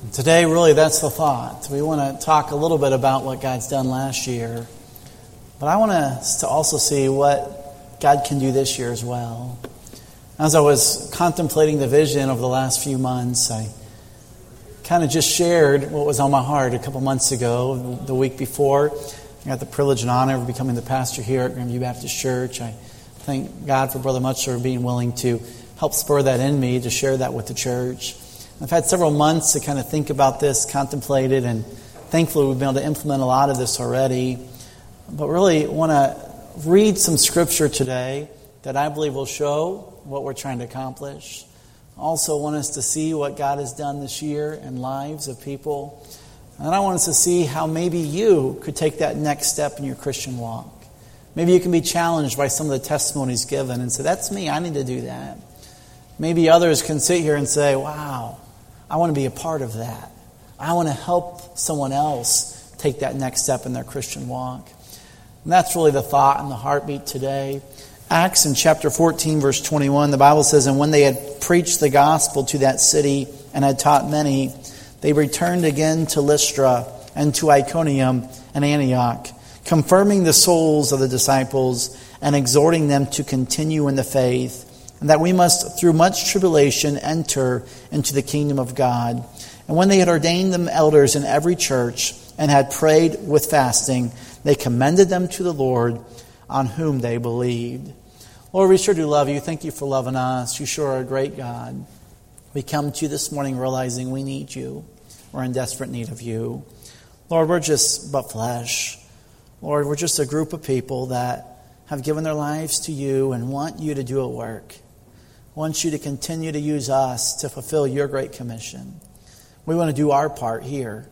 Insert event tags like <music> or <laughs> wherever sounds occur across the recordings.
Today, really, that's the thought. We want to talk a little bit about what God's done last year, but I want us to also see what God can do this year as well. As I was contemplating the vision over the last few months, I kind of just shared what was on my heart a couple months ago, the week before. I got the privilege and honor of becoming the pastor here at Grandview Baptist Church. I thank God for Brother Muchler being willing to help spur that in me to share that with the church. I've had several months to kind of think about this, contemplate it, and thankfully we've been able to implement a lot of this already. But really want to read some scripture today that I believe will show what we're trying to accomplish. Also want us to see what God has done this year in lives of people. And I want us to see how maybe you could take that next step in your Christian walk. Maybe you can be challenged by some of the testimonies given and say, that's me, I need to do that. Maybe others can sit here and say, wow, I want to be a part of that. I want to help someone else take that next step in their Christian walk. And that's really the thought and the heartbeat today. Acts in chapter 14, verse 21, the Bible says, And when they had preached the gospel to that city and had taught many, they returned again to Lystra and to Iconium and Antioch, confirming the souls of the disciples and exhorting them to continue in the faith and that we must, through much tribulation, enter into the kingdom of God. And when they had ordained them elders in every church and had prayed with fasting, they commended them to the Lord on whom they believed. Lord, we sure do love you. Thank you for loving us. You sure are a great God. We come to you this morning realizing we need you. We're in desperate need of you. Lord, we're just but flesh. Lord, we're just a group of people that have given their lives to you and want you to do a work wants you to continue to use us to fulfill your great commission. We want to do our part here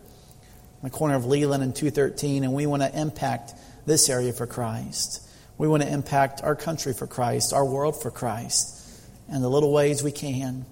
in the corner of Leland and 213, and we want to impact this area for Christ. We want to impact our country for Christ, our world for Christ, in the little ways we can.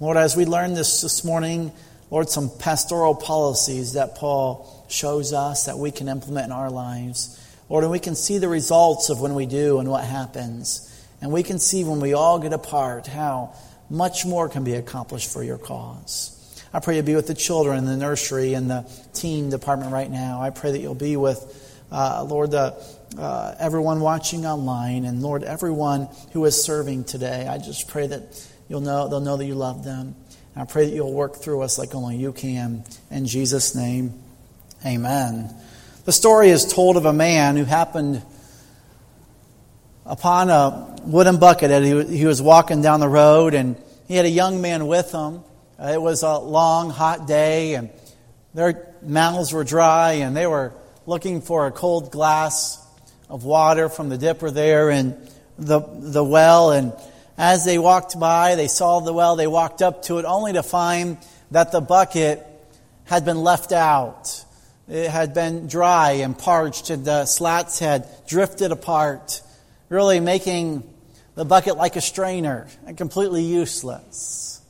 Lord, as we learn this this morning, Lord, some pastoral policies that Paul shows us that we can implement in our lives. Lord, and we can see the results of when we do and what happens. And we can see when we all get apart how much more can be accomplished for your cause. I pray you'll be with the children in the nursery and the teen department right now. I pray that you'll be with, uh, Lord, the, uh, everyone watching online, and Lord, everyone who is serving today. I just pray that you'll know they'll know that you love them. And I pray that you'll work through us like only you can. In Jesus' name, Amen. The story is told of a man who happened upon a wooden bucket. And he was walking down the road, and he had a young man with him. Uh, it was a long, hot day, and their mouths were dry, and they were looking for a cold glass of water from the dipper there in the, the well. And as they walked by, they saw the well, they walked up to it, only to find that the bucket had been left out. It had been dry and parched, and the slats had drifted apart really making the bucket like a strainer and completely useless.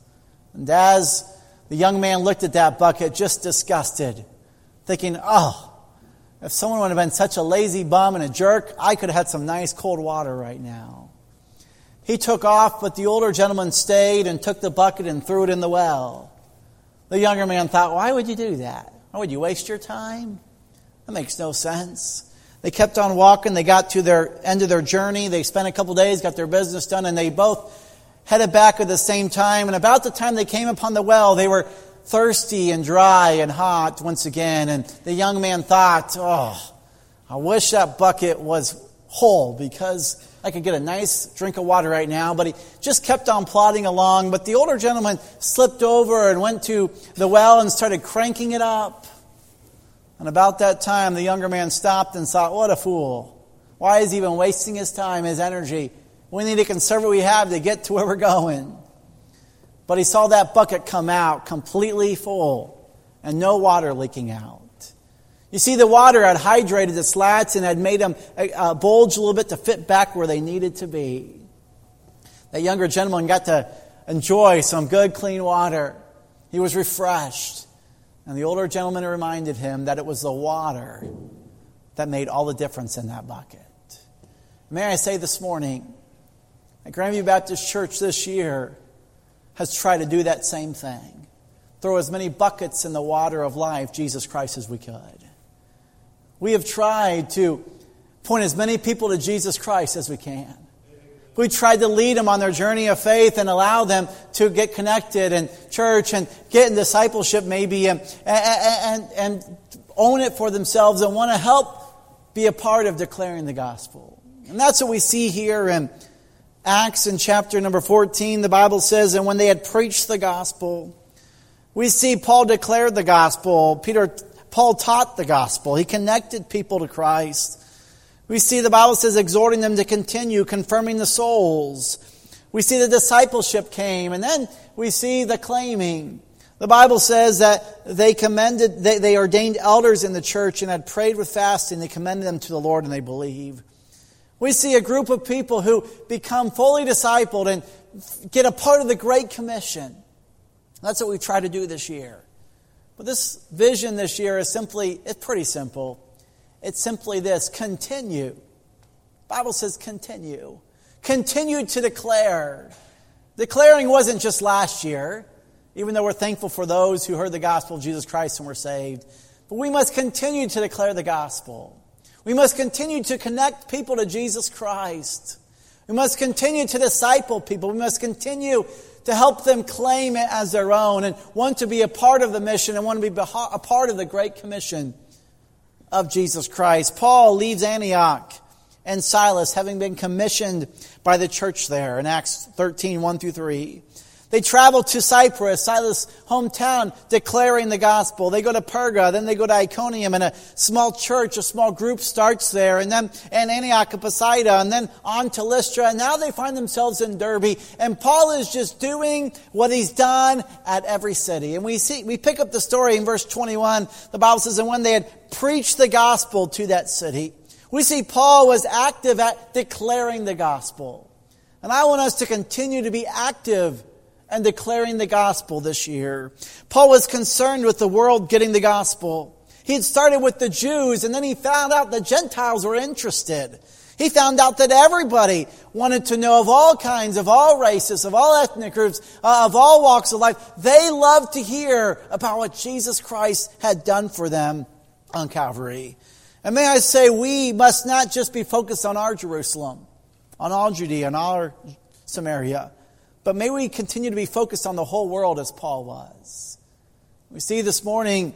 And as the young man looked at that bucket, just disgusted, thinking, oh, if someone would have been such a lazy bum and a jerk, I could have had some nice cold water right now. He took off, but the older gentleman stayed and took the bucket and threw it in the well. The younger man thought, why would you do that? Why would you waste your time? That makes no sense. They kept on walking. They got to their end of their journey. They spent a couple days, got their business done, and they both headed back at the same time. And about the time they came upon the well, they were thirsty and dry and hot once again. And the young man thought, oh, I wish that bucket was whole because I could get a nice drink of water right now. But he just kept on plodding along. But the older gentleman slipped over and went to the well and started cranking it up. And about that time, the younger man stopped and thought, What a fool. Why is he even wasting his time, his energy? We need to conserve what we have to get to where we're going. But he saw that bucket come out completely full and no water leaking out. You see, the water had hydrated the slats and had made them uh, uh, bulge a little bit to fit back where they needed to be. That younger gentleman got to enjoy some good, clean water. He was refreshed. And the older gentleman reminded him that it was the water that made all the difference in that bucket. May I say this morning that Grandview Baptist Church this year has tried to do that same thing throw as many buckets in the water of life, Jesus Christ, as we could. We have tried to point as many people to Jesus Christ as we can. We tried to lead them on their journey of faith and allow them to get connected in church and get in discipleship maybe and, and, and, own it for themselves and want to help be a part of declaring the gospel. And that's what we see here in Acts in chapter number 14. The Bible says, And when they had preached the gospel, we see Paul declared the gospel. Peter, Paul taught the gospel. He connected people to Christ. We see the Bible says exhorting them to continue, confirming the souls. We see the discipleship came, and then we see the claiming. The Bible says that they commended, they, they ordained elders in the church and had prayed with fasting. They commended them to the Lord and they believe. We see a group of people who become fully discipled and get a part of the Great Commission. That's what we try to do this year. But this vision this year is simply, it's pretty simple. It's simply this continue. The Bible says continue. Continue to declare. Declaring wasn't just last year, even though we're thankful for those who heard the gospel of Jesus Christ and were saved. But we must continue to declare the gospel. We must continue to connect people to Jesus Christ. We must continue to disciple people. We must continue to help them claim it as their own and want to be a part of the mission and want to be a part of the Great Commission of Jesus Christ. Paul leaves Antioch and Silas having been commissioned by the church there in Acts 13, 1 through 3. They travel to Cyprus, Silas' hometown, declaring the gospel. They go to Perga, then they go to Iconium, and a small church, a small group starts there, and then in Antioch of Pisidia, and then on to Lystra, and now they find themselves in Derbe. And Paul is just doing what he's done at every city. And we see, we pick up the story in verse 21. The Bible says, and when they had preached the gospel to that city, we see Paul was active at declaring the gospel. And I want us to continue to be active and declaring the gospel this year. Paul was concerned with the world getting the gospel. He had started with the Jews and then he found out the Gentiles were interested. He found out that everybody wanted to know of all kinds, of all races, of all ethnic groups, uh, of all walks of life. They loved to hear about what Jesus Christ had done for them on Calvary. And may I say, we must not just be focused on our Jerusalem, on all Judea, on our Samaria. But may we continue to be focused on the whole world as Paul was. We see this morning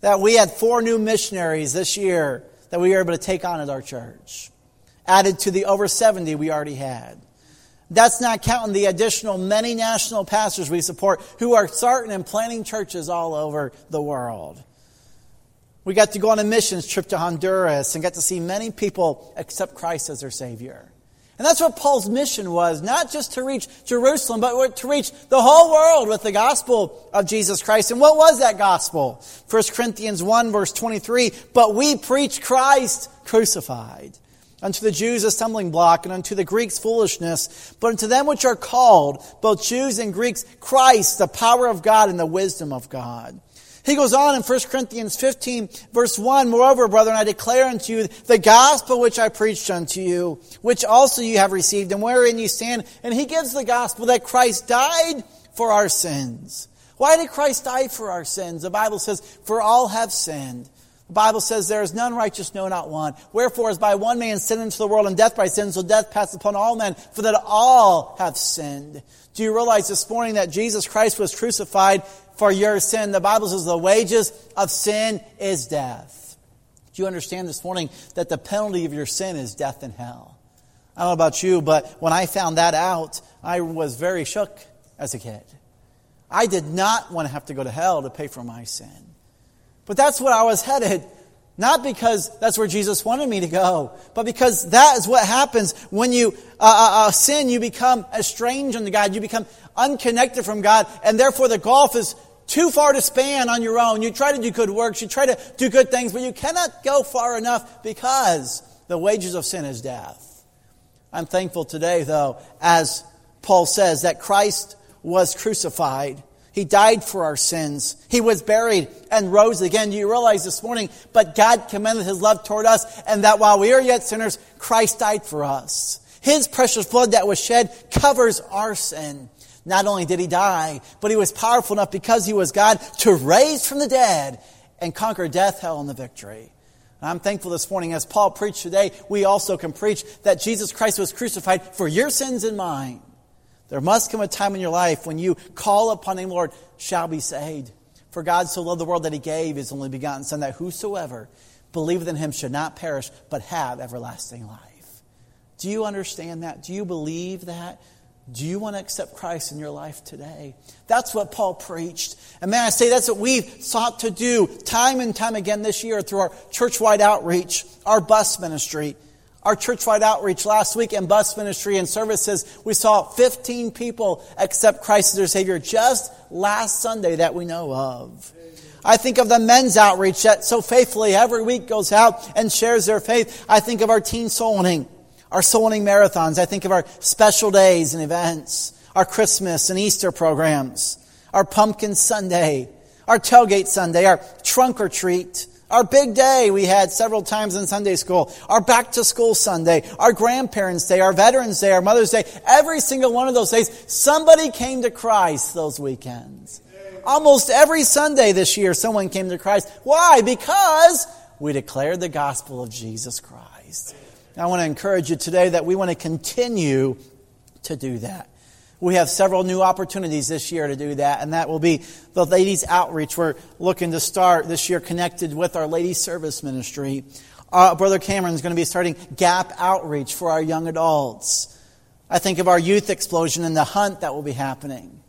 that we had four new missionaries this year that we were able to take on at our church, added to the over 70 we already had. That's not counting the additional many national pastors we support who are starting and planting churches all over the world. We got to go on a missions trip to Honduras and got to see many people accept Christ as their Savior. And that's what Paul's mission was, not just to reach Jerusalem, but to reach the whole world with the gospel of Jesus Christ. And what was that gospel? 1 Corinthians 1 verse 23, but we preach Christ crucified. Unto the Jews a stumbling block, and unto the Greeks foolishness, but unto them which are called, both Jews and Greeks, Christ, the power of God and the wisdom of God. He goes on in 1 Corinthians 15, verse 1 Moreover, brethren, I declare unto you the gospel which I preached unto you, which also you have received, and wherein you stand. And he gives the gospel that Christ died for our sins. Why did Christ die for our sins? The Bible says, For all have sinned. The Bible says, There is none righteous, no, not one. Wherefore, as by one man sin into the world, and death by sin, so death passed upon all men, for that all have sinned. Do you realize this morning that Jesus Christ was crucified for your sin. The Bible says the wages of sin is death. Do you understand this morning that the penalty of your sin is death and hell? I don't know about you, but when I found that out, I was very shook as a kid. I did not want to have to go to hell to pay for my sin. But that's where I was headed. Not because that's where Jesus wanted me to go, but because that is what happens when you uh, uh, uh sin. You become estranged unto God. You become unconnected from God, and therefore the gulf is too far to span on your own. You try to do good works, you try to do good things, but you cannot go far enough because the wages of sin is death. I'm thankful today, though, as Paul says, that Christ was crucified. He died for our sins. He was buried and rose again. Do you realize this morning? But God commended his love toward us, and that while we are yet sinners, Christ died for us. His precious blood that was shed covers our sin. Not only did he die, but he was powerful enough because he was God to raise from the dead and conquer death, hell, and the victory. And I'm thankful this morning, as Paul preached today, we also can preach that Jesus Christ was crucified for your sins and mine. There must come a time in your life when you call upon him, Lord, shall be saved. For God so loved the world that he gave his only begotten Son, that whosoever believeth in him should not perish, but have everlasting life. Do you understand that? Do you believe that? Do you want to accept Christ in your life today? That's what Paul preached. And may I say, that's what we've sought to do time and time again this year through our church-wide outreach, our bus ministry. Our church-wide outreach last week and bus ministry and services, we saw 15 people accept Christ as their Savior just last Sunday that we know of. I think of the men's outreach that so faithfully every week goes out and shares their faith. I think of our teen soul winning our soul winning marathons. I think of our special days and events, our Christmas and Easter programs, our Pumpkin Sunday, our Tailgate Sunday, our Trunk or Treat, our big day we had several times in Sunday school, our back to school Sunday, our grandparents' day, our veterans' day, our Mother's Day, every single one of those days, somebody came to Christ those weekends. Almost every Sunday this year, someone came to Christ. Why? Because we declared the gospel of Jesus Christ. I want to encourage you today that we want to continue to do that. We have several new opportunities this year to do that, and that will be the ladies' outreach. We're looking to start this year connected with our ladies' service ministry. Uh, Brother Cameron is going to be starting Gap Outreach for our young adults. I think of our youth explosion and the hunt that will be happening.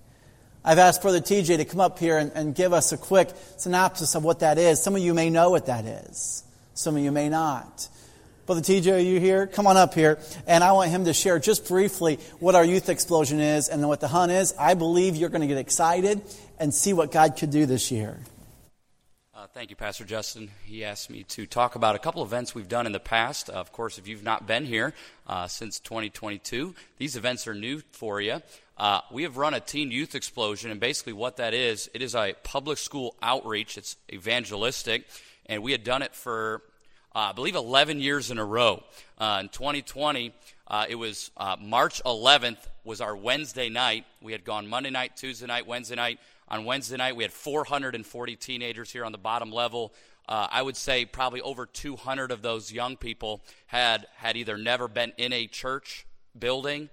I've asked Brother TJ to come up here and, and give us a quick synopsis of what that is. Some of you may know what that is, some of you may not. Brother TJ, are you here? Come on up here. And I want him to share just briefly what our youth explosion is and what the hunt is. I believe you're going to get excited and see what God could do this year. Uh, thank you, Pastor Justin. He asked me to talk about a couple events we've done in the past. Uh, of course, if you've not been here uh, since 2022, these events are new for you. Uh, we have run a teen youth explosion, and basically what that is, it is a public school outreach. It's evangelistic, and we had done it for I believe 11 years in a row. Uh, in 2020, uh, it was uh, March 11th was our Wednesday night. We had gone Monday night, Tuesday night, Wednesday night. On Wednesday night, we had 440 teenagers here on the bottom level. Uh, I would say probably over 200 of those young people had had either never been in a church building,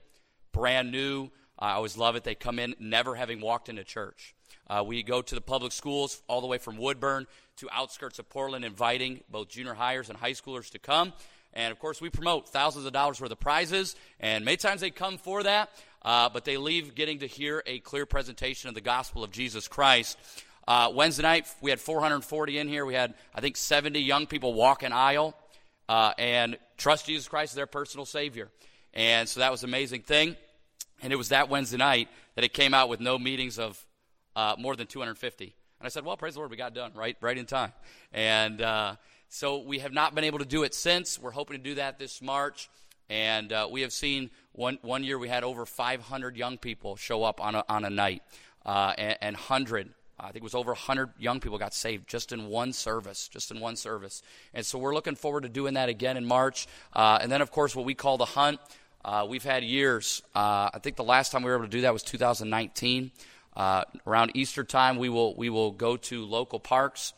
brand new. I always love it. They come in never having walked into church. Uh, we go to the public schools all the way from Woodburn to outskirts of Portland, inviting both junior hires and high schoolers to come. And of course, we promote thousands of dollars worth of prizes, and many times they come for that, uh, but they leave getting to hear a clear presentation of the gospel of Jesus Christ. Uh, Wednesday night, we had 440 in here. We had, I think, 70 young people walk an aisle uh, and trust Jesus Christ as their personal Savior. And so that was an amazing thing. And it was that Wednesday night that it came out with no meetings of uh, more than 250. And I said, well, praise the Lord, we got done right, right in time. And uh, so we have not been able to do it since. We're hoping to do that this March. And uh, we have seen one, one year we had over 500 young people show up on a, on a night, uh, and, and 100 I think it was over 100 young people got saved just in one service, just in one service. And so we're looking forward to doing that again in March. Uh, and then, of course, what we call the hunt. Uh, we've had years. Uh, I think the last time we were able to do that was 2019. Uh, around Easter time, we will we will go to local parks,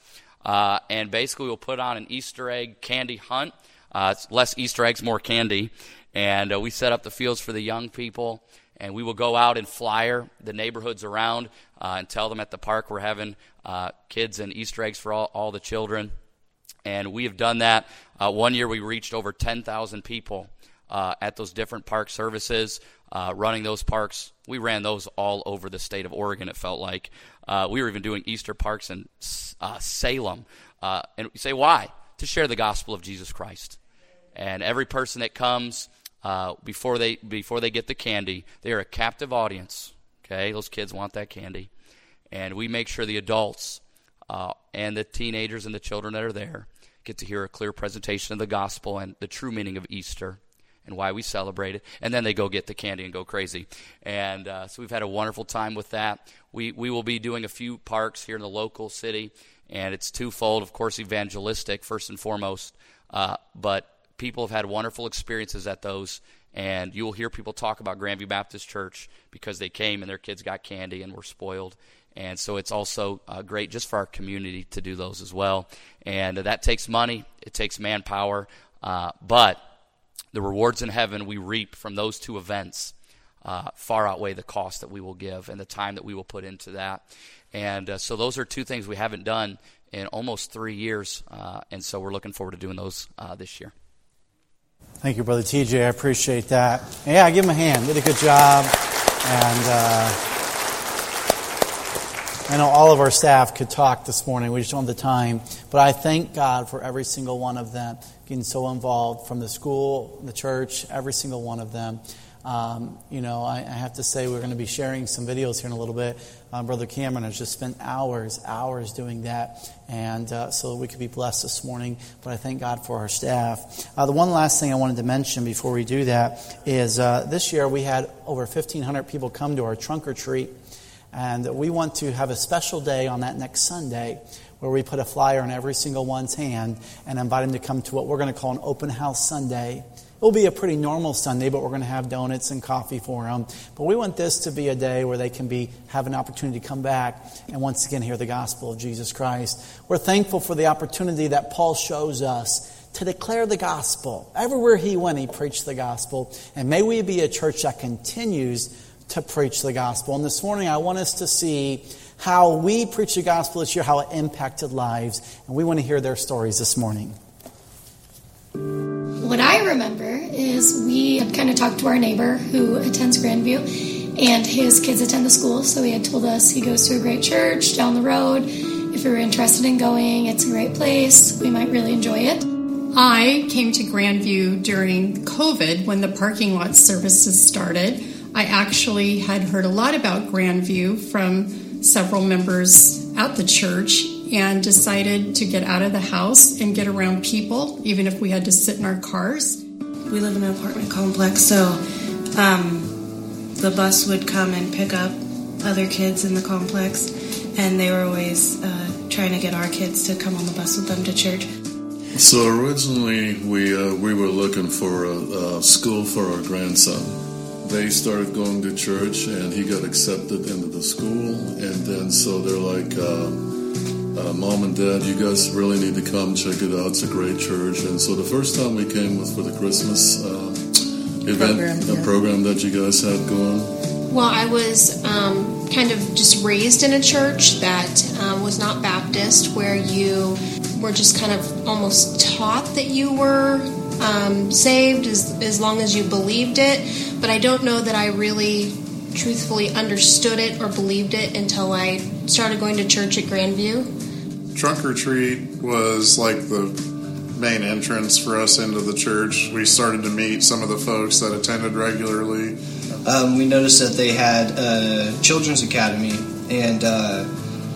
uh, and basically we'll put on an Easter egg candy hunt. Uh, it's less Easter eggs, more candy, and uh, we set up the fields for the young people. And we will go out and flyer the neighborhoods around uh, and tell them at the park we're having uh, kids and Easter eggs for all, all the children. And we have done that. one year we reached over 10,000 people at those different park services uh, running those parks. We ran those all over the state of Oregon, it felt like. Uh, we were even doing Easter parks in uh, Salem. Uh, and you say, why? To share the gospel of Jesus Christ. And every person that comes uh, before, they, before they get the candy, they are a captive audience. Okay, those kids want that candy. And we make sure the adults uh, and the teenagers and the children that are there get to hear a clear presentation of the gospel and the true meaning of Easter and why we celebrate it. And then they go get the candy and go crazy. And uh, so we've had a wonderful time with that. We, we will be doing a few parks here in the local city, and it's twofold, of course, evangelistic, first and foremost. Uh, but people have had wonderful experiences at those, And you will hear people talk about Grandview Baptist Church because they came and their kids got candy and were spoiled. And so it's also uh, great just for our community to do those as well. And that takes money, it takes manpower, uh, but the rewards in heaven we reap from those two events uh, far outweigh the cost that we will give and the time that we will put into that. And uh, so those are two things we haven't done in almost three years. Uh, and so we're looking forward to doing those this year. Thank you, Brother TJ. I appreciate that. Yeah, give him a hand. Did a good job. And uh, I know all of our staff could talk this morning. We just don't have the time. But I thank God for every single one of them getting so involved from the school, the church, every single one of them. Um, you know, I, I, have to say we're going to be sharing some videos here in a little bit. Uh, Brother Cameron has just spent hours, hours doing that, and uh, so we could be blessed this morning. But I thank God for our staff. Uh, the one last thing I wanted to mention before we do that is uh, this year we had over 1,500 people come to our trunk or treat, and we want to have a special day on that next Sunday where we put a flyer in every single one's hand and invite them to come to what we're going to call an open house Sunday. It will be a pretty normal Sunday, but we're going to have donuts and coffee for them. But we want this to be a day where they can be have an opportunity to come back and once again hear the gospel of Jesus Christ. We're thankful for the opportunity that Paul shows us to declare the gospel. Everywhere he went, he preached the gospel. And may we be a church that continues to preach the gospel. And this morning, I want us to see how we preach the gospel this year, how it impacted lives. And we want to hear their stories this morning. What I remember is we had kind of talked to our neighbor who attends Grandview, and his kids attend the school, so he had told us he goes to a great church down the road. If we were interested in going, it's a great place. We might really enjoy it. I came to Grandview during COVID when the parking lot services started. I actually had heard a lot about Grandview from several members at the church and decided to get out of the house and get around people, even if we had to sit in our cars. We live in an apartment complex, so um, the bus would come and pick up other kids in the complex, and they were always uh, trying to get our kids to come on the bus with them to church. So originally, we uh, we were looking for a, a school for our grandson they started going to church and he got accepted into the school and then so they're like uh, uh, mom and dad, you guys really need to come check it out. It's a great church. And so the first time we came was for the Christmas uh, event, program, yeah. a program that you guys had going. Well, I was um, kind of just raised in a church that um, was not Baptist, where you were just kind of almost taught that you were um, saved as, as long as you believed it. But I don't know that I really truthfully understood it or believed it until I started going to church at Grandview. Trunk or Treat was like the main entrance for us into the church. We started to meet some of the folks that attended regularly. Um, we noticed that they had a children's academy, and uh,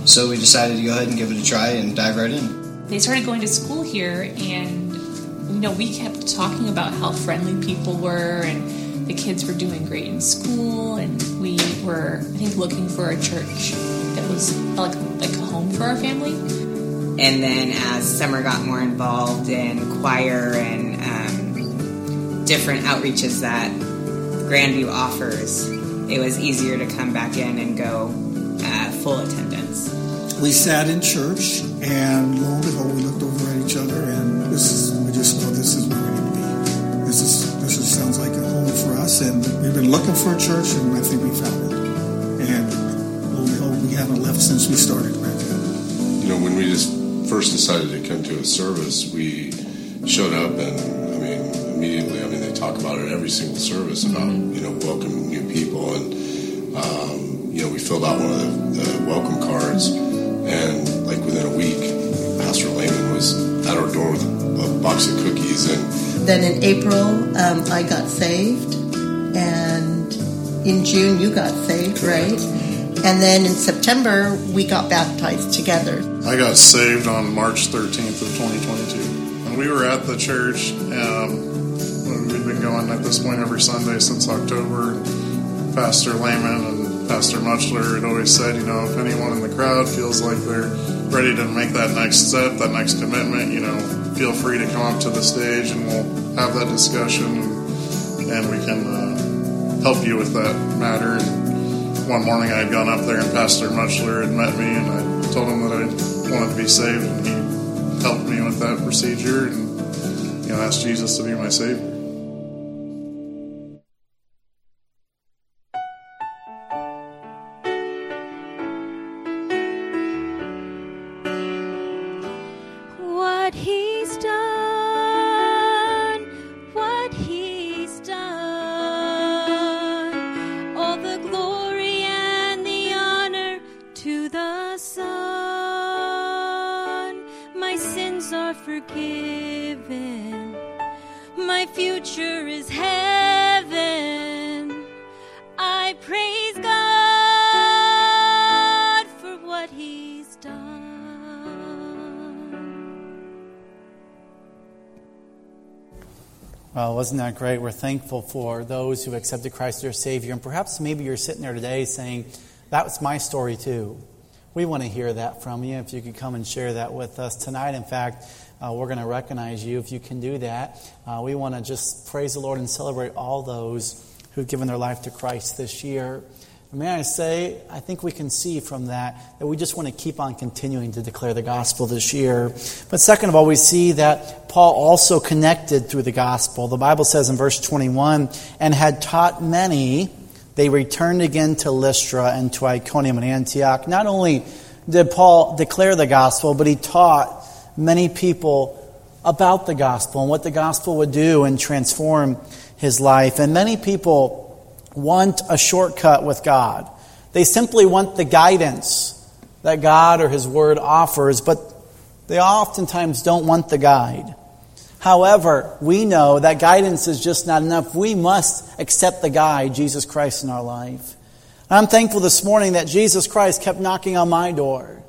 so we decided to go ahead and give it a try and dive right in. They started going to school here, and you know, we kept talking about how friendly people were, and the kids were doing great in school, and we were, I think, looking for a church that was like like a home for our family. And then as summer got more involved in choir and um, different outreaches that Grandview offers, it was easier to come back in and go uh, full attendance. We sat in church, and lo and behold, we looked over at each other, and this is we just know this is where we need to be. This is this is, sounds like a home for us, and we've been looking for a church, and I think we found it. And lo and behold, we haven't left since we started. You know, when we just first decided to come to a service, we showed up and I mean immediately. I mean they talk about it every single service about mm-hmm. you know welcoming new people and um, you know we filled out one of the, the, welcome cards and like within a week, Pastor Lehman was at our door with a, a box of cookies and. Then in April, um, I got saved, and in June you got saved, right? And then in September, we got baptized together. I got saved on March 13th of 2022. And we were at the church. Um, we've been going at this point every Sunday since October. Pastor Lehman and Pastor Muchler had always said, you know, if anyone in the crowd feels like they're ready to make that next step, that next commitment, you know, feel free to come up to the stage and we'll have that discussion. and we can uh, help you with that matter. And one morning I had gone up there, and Pastor Muchler had met me, and I told him that I wanted to be saved, and he helped me with that procedure and you know asked Jesus to be my savior. Well, wasn't that great? We're thankful for those who accepted Christ as their Savior. And perhaps maybe you're sitting there today saying, That was my story too. We want to hear that from you. If you could come and share that with us tonight. In fact, uh, we're going to recognize you if you can do that. Uh, we want to just praise the Lord and celebrate all those who've given their life to Christ this year. May I say, I think we can see from that that we just want to keep on continuing to declare the gospel this year. But second of all, we see that Paul also connected through the gospel. The Bible says in verse 21 and had taught many, they returned again to Lystra and to Iconium and Antioch. Not only did Paul declare the gospel, but he taught many people about the gospel and what the gospel would do and transform his life. And many people want a shortcut with God. They simply want the guidance that God or His Word offers, but they oftentimes don't want the guide. However, we know that guidance is just not enough. We must accept the guide, Jesus Christ, in our life. And I'm thankful this morning that Jesus Christ kept knocking on my door.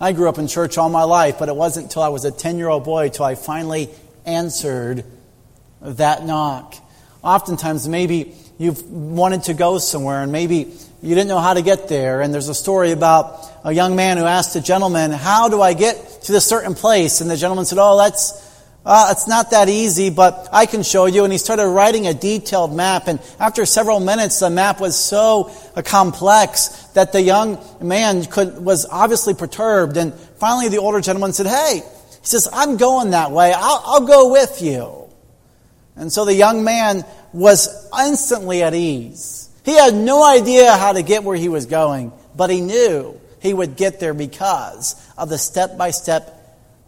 I grew up in church all my life, but it wasn't until I was a 10 year old boy till I finally answered that knock. Oftentimes, maybe you've wanted to go somewhere and maybe you didn't know how to get there. And there's a story about a young man who asked a gentleman, How do I get to this certain place? And the gentleman said, Oh, that's. Uh, it's not that easy, but I can show you. And he started writing a detailed map. And after several minutes, the map was so uh, complex that the young man could, was obviously perturbed. And finally, the older gentleman said, Hey, he says, I'm going that way. I'll, I'll go with you. And so the young man was instantly at ease. He had no idea how to get where he was going, but he knew he would get there because of the step by step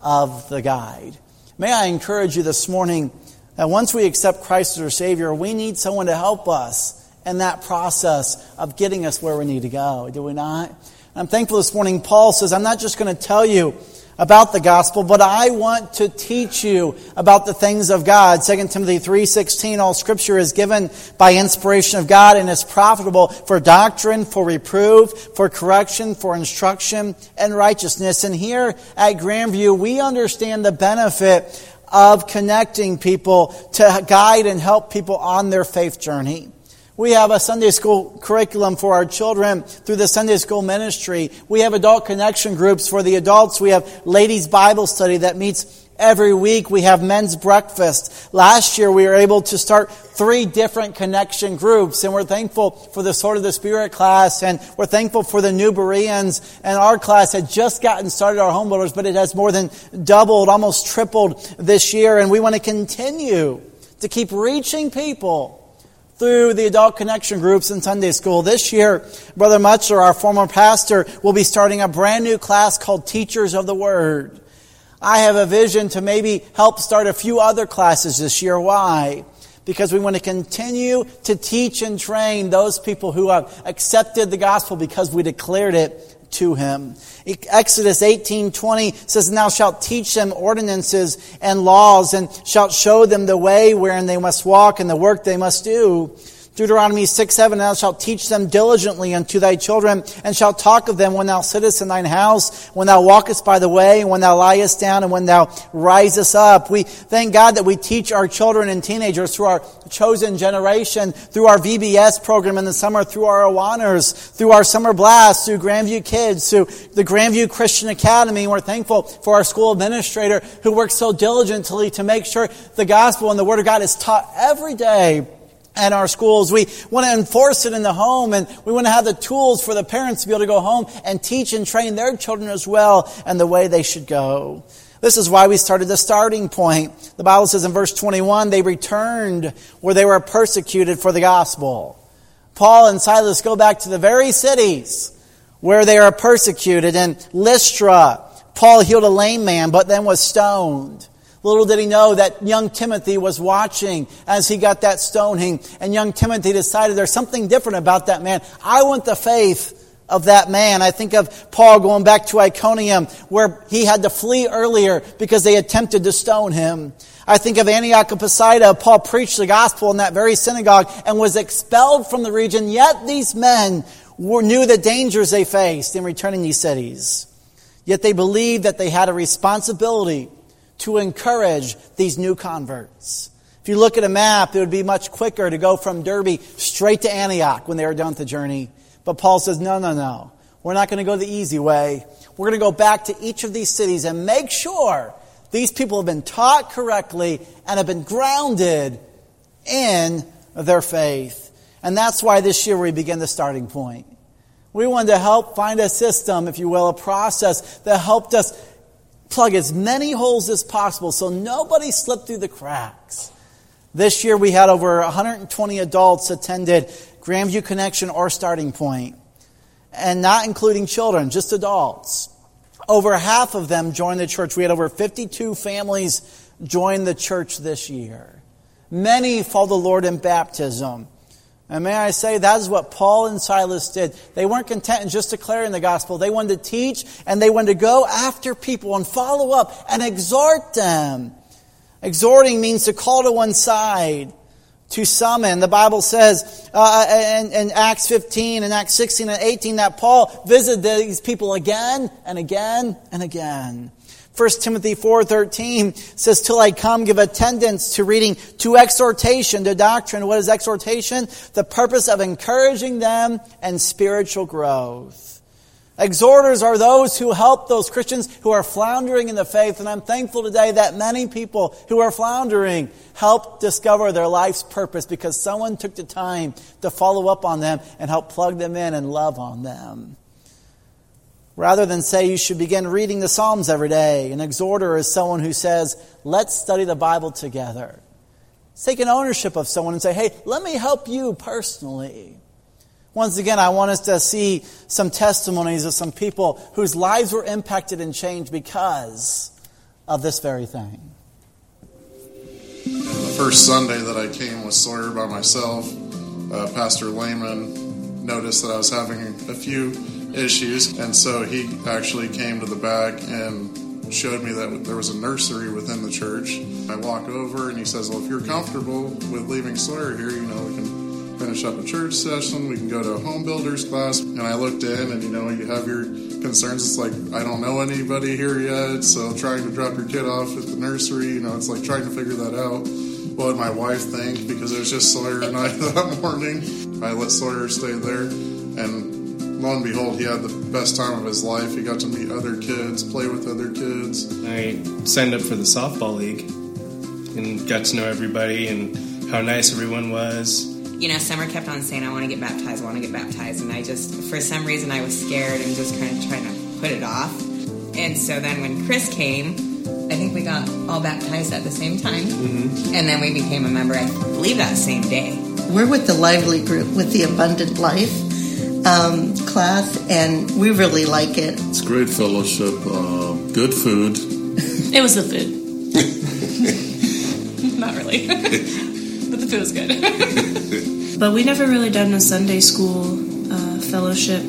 of the guide. May I encourage you this morning that once we accept Christ as our Savior, we need someone to help us in that process of getting us where we need to go, do we not? I'm thankful this morning. Paul says, I'm not just going to tell you about the gospel, but I want to teach you about the things of God. 2 Timothy 3:16 all scripture is given by inspiration of God and is profitable for doctrine, for reproof, for correction, for instruction and righteousness. And here at Grandview, we understand the benefit of connecting people to guide and help people on their faith journey. We have a Sunday school curriculum for our children through the Sunday school ministry. We have adult connection groups for the adults. We have ladies Bible study that meets every week. We have men's breakfast. Last year we were able to start three different connection groups and we're thankful for the Sword of the Spirit class and we're thankful for the new Bereans and our class had just gotten started our home builders, but it has more than doubled, almost tripled this year and we want to continue to keep reaching people through the adult connection groups in Sunday school. This year, Brother Muchler, our former pastor, will be starting a brand new class called Teachers of the Word. I have a vision to maybe help start a few other classes this year. Why? Because we want to continue to teach and train those people who have accepted the gospel because we declared it to him. Exodus 18:20 says, "Thou shalt teach them ordinances and laws, and shalt show them the way wherein they must walk and the work they must do." Deuteronomy 6 7, Thou shalt teach them diligently unto thy children, and shalt talk of them when thou sittest in thine house, when thou walkest by the way, and when thou liest down, and when thou risest up. We thank God that we teach our children and teenagers through our chosen generation, through our VBS program in the summer, through our Awanas, through our summer blast, through Grandview Kids, through the Grandview Christian Academy. We're thankful for our school administrator who works so diligently to make sure the gospel and the Word of God is taught every day at our schools. We want to enforce it in the home and we want to have the tools for the parents to be able to go home and teach and train their children as well and the way they should go. This is why we started the starting point. The Bible says in verse 21, they returned where they were persecuted for the gospel. Paul and Silas go back to the very cities where they are persecuted. In Lystra, Paul healed a lame man, but then was stoned. Little did he know that young Timothy was watching as he got that stoning, and young Timothy decided there's something different about that man. I want the faith of that man. I think of Paul going back to Iconium, where he had to flee earlier because they attempted to stone him. I think of Antioch of Pisidia. Paul preached the gospel in that very synagogue and was expelled from the region, yet these men were, knew the dangers they faced in returning these cities. Yet they believed that they had a responsibility to encourage these new converts. If you look at a map, it would be much quicker to go from Derbe straight to Antioch when they were done with the journey. But Paul says, no, no, no. We're not going to go the easy way. We're going to go back to each of these cities and make sure these people have been taught correctly and have been grounded in their faith. And that's why this year we begin the starting point. We wanted to help find a system, if you will, a process that helped us plug as many holes as possible so nobody slipped through the cracks. This year we had over 120 adults attended Grandview Connection or Starting Point, and not including children, just adults. Over half of them joined the church. We had over 52 families join the church this year. Many followed the Lord in baptism. And may I say, that is what Paul and Silas did. They weren't content in just declaring the gospel. They wanted to teach and they wanted to go after people and follow up and exhort them. Exhorting means to call to one side, to summon. The Bible says uh, in, in Acts 15 and Acts 16 and 18 that Paul visited these people again and again and again. 1 Timothy 4.13 says, Till I come, give attendance to reading, to exhortation, to doctrine. What is exhortation? The purpose of encouraging them and spiritual growth. Exhorters are those who help those Christians who are floundering in the faith, and I'm thankful today that many people who are floundering help discover their life's purpose because someone took the time to follow up on them and help plug them in and love on them. Rather than say you should begin reading the Psalms every day, an exhorter is someone who says, let's study the Bible together. Take an ownership of someone and say, hey, let me help you personally. Once again, I want us to see some testimonies of some people whose lives were impacted and changed because of this very thing. The first Sunday that I came with Sawyer by myself, uh, Pastor Lehman noticed that I was having a few issues, and so he actually came to the back and showed me that there was a nursery within the church. I walk over and he says, Well, if you're comfortable with leaving Sawyer here, you know, we can finish up a church session, we can go to a home builders class. And I looked in and, you know, you have your concerns. It's like, I don't know anybody here yet, so trying to drop your kid off at the nursery, you know, it's like trying to figure that out. What would my wife think? Because it was just Sawyer and I <laughs> that morning. I let Sawyer stay there. And lo and behold, he had the best time of his life. He got to meet other kids, play with other kids. I signed up for the softball league and got to know everybody and how nice everyone was. You know, Summer kept on saying, I want to get baptized, I want to get baptized. And I just, for some reason, I was scared and just kind of trying to put it off. And so then when Chris came, I think we got all baptized at the same time. Mm-hmm. And then we became a member, I believe, that same day. We're with the Lively Group with the Abundant Life um, class, and we really like it. It's great fellowship, uh, good food. it was the food. <laughs> Not really, <laughs> but the food was good. <laughs> but we never really done a Sunday school uh, fellowship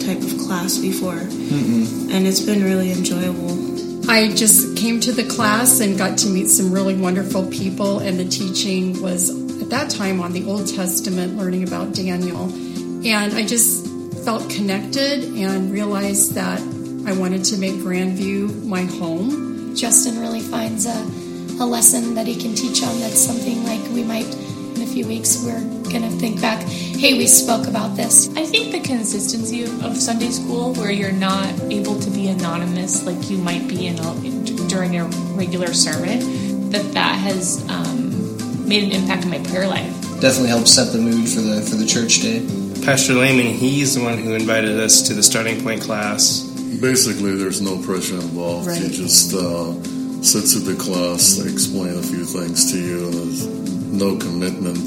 type of class before, Mm-mm. and it's been really enjoyable. I just came to the class and got to meet some really wonderful people, and the teaching was at that time on the Old Testament, learning about Daniel and I just felt connected and realized that I wanted to make Grandview my home. Justin really finds a, a lesson that he can teach on that's something like we might in a few weeks we're going to think back hey we spoke about this i think the consistency of, of, sunday school where you're not able to be anonymous like you might be in a, during a regular sermon that that has um, made an impact on my prayer life definitely helps set the mood for the for the church day. Pastor Lehman, he's the one who invited us to the starting point class. Basically, there's no pressure involved. Right. You just uh, sit through the class, they explain a few things to you, and there's no commitment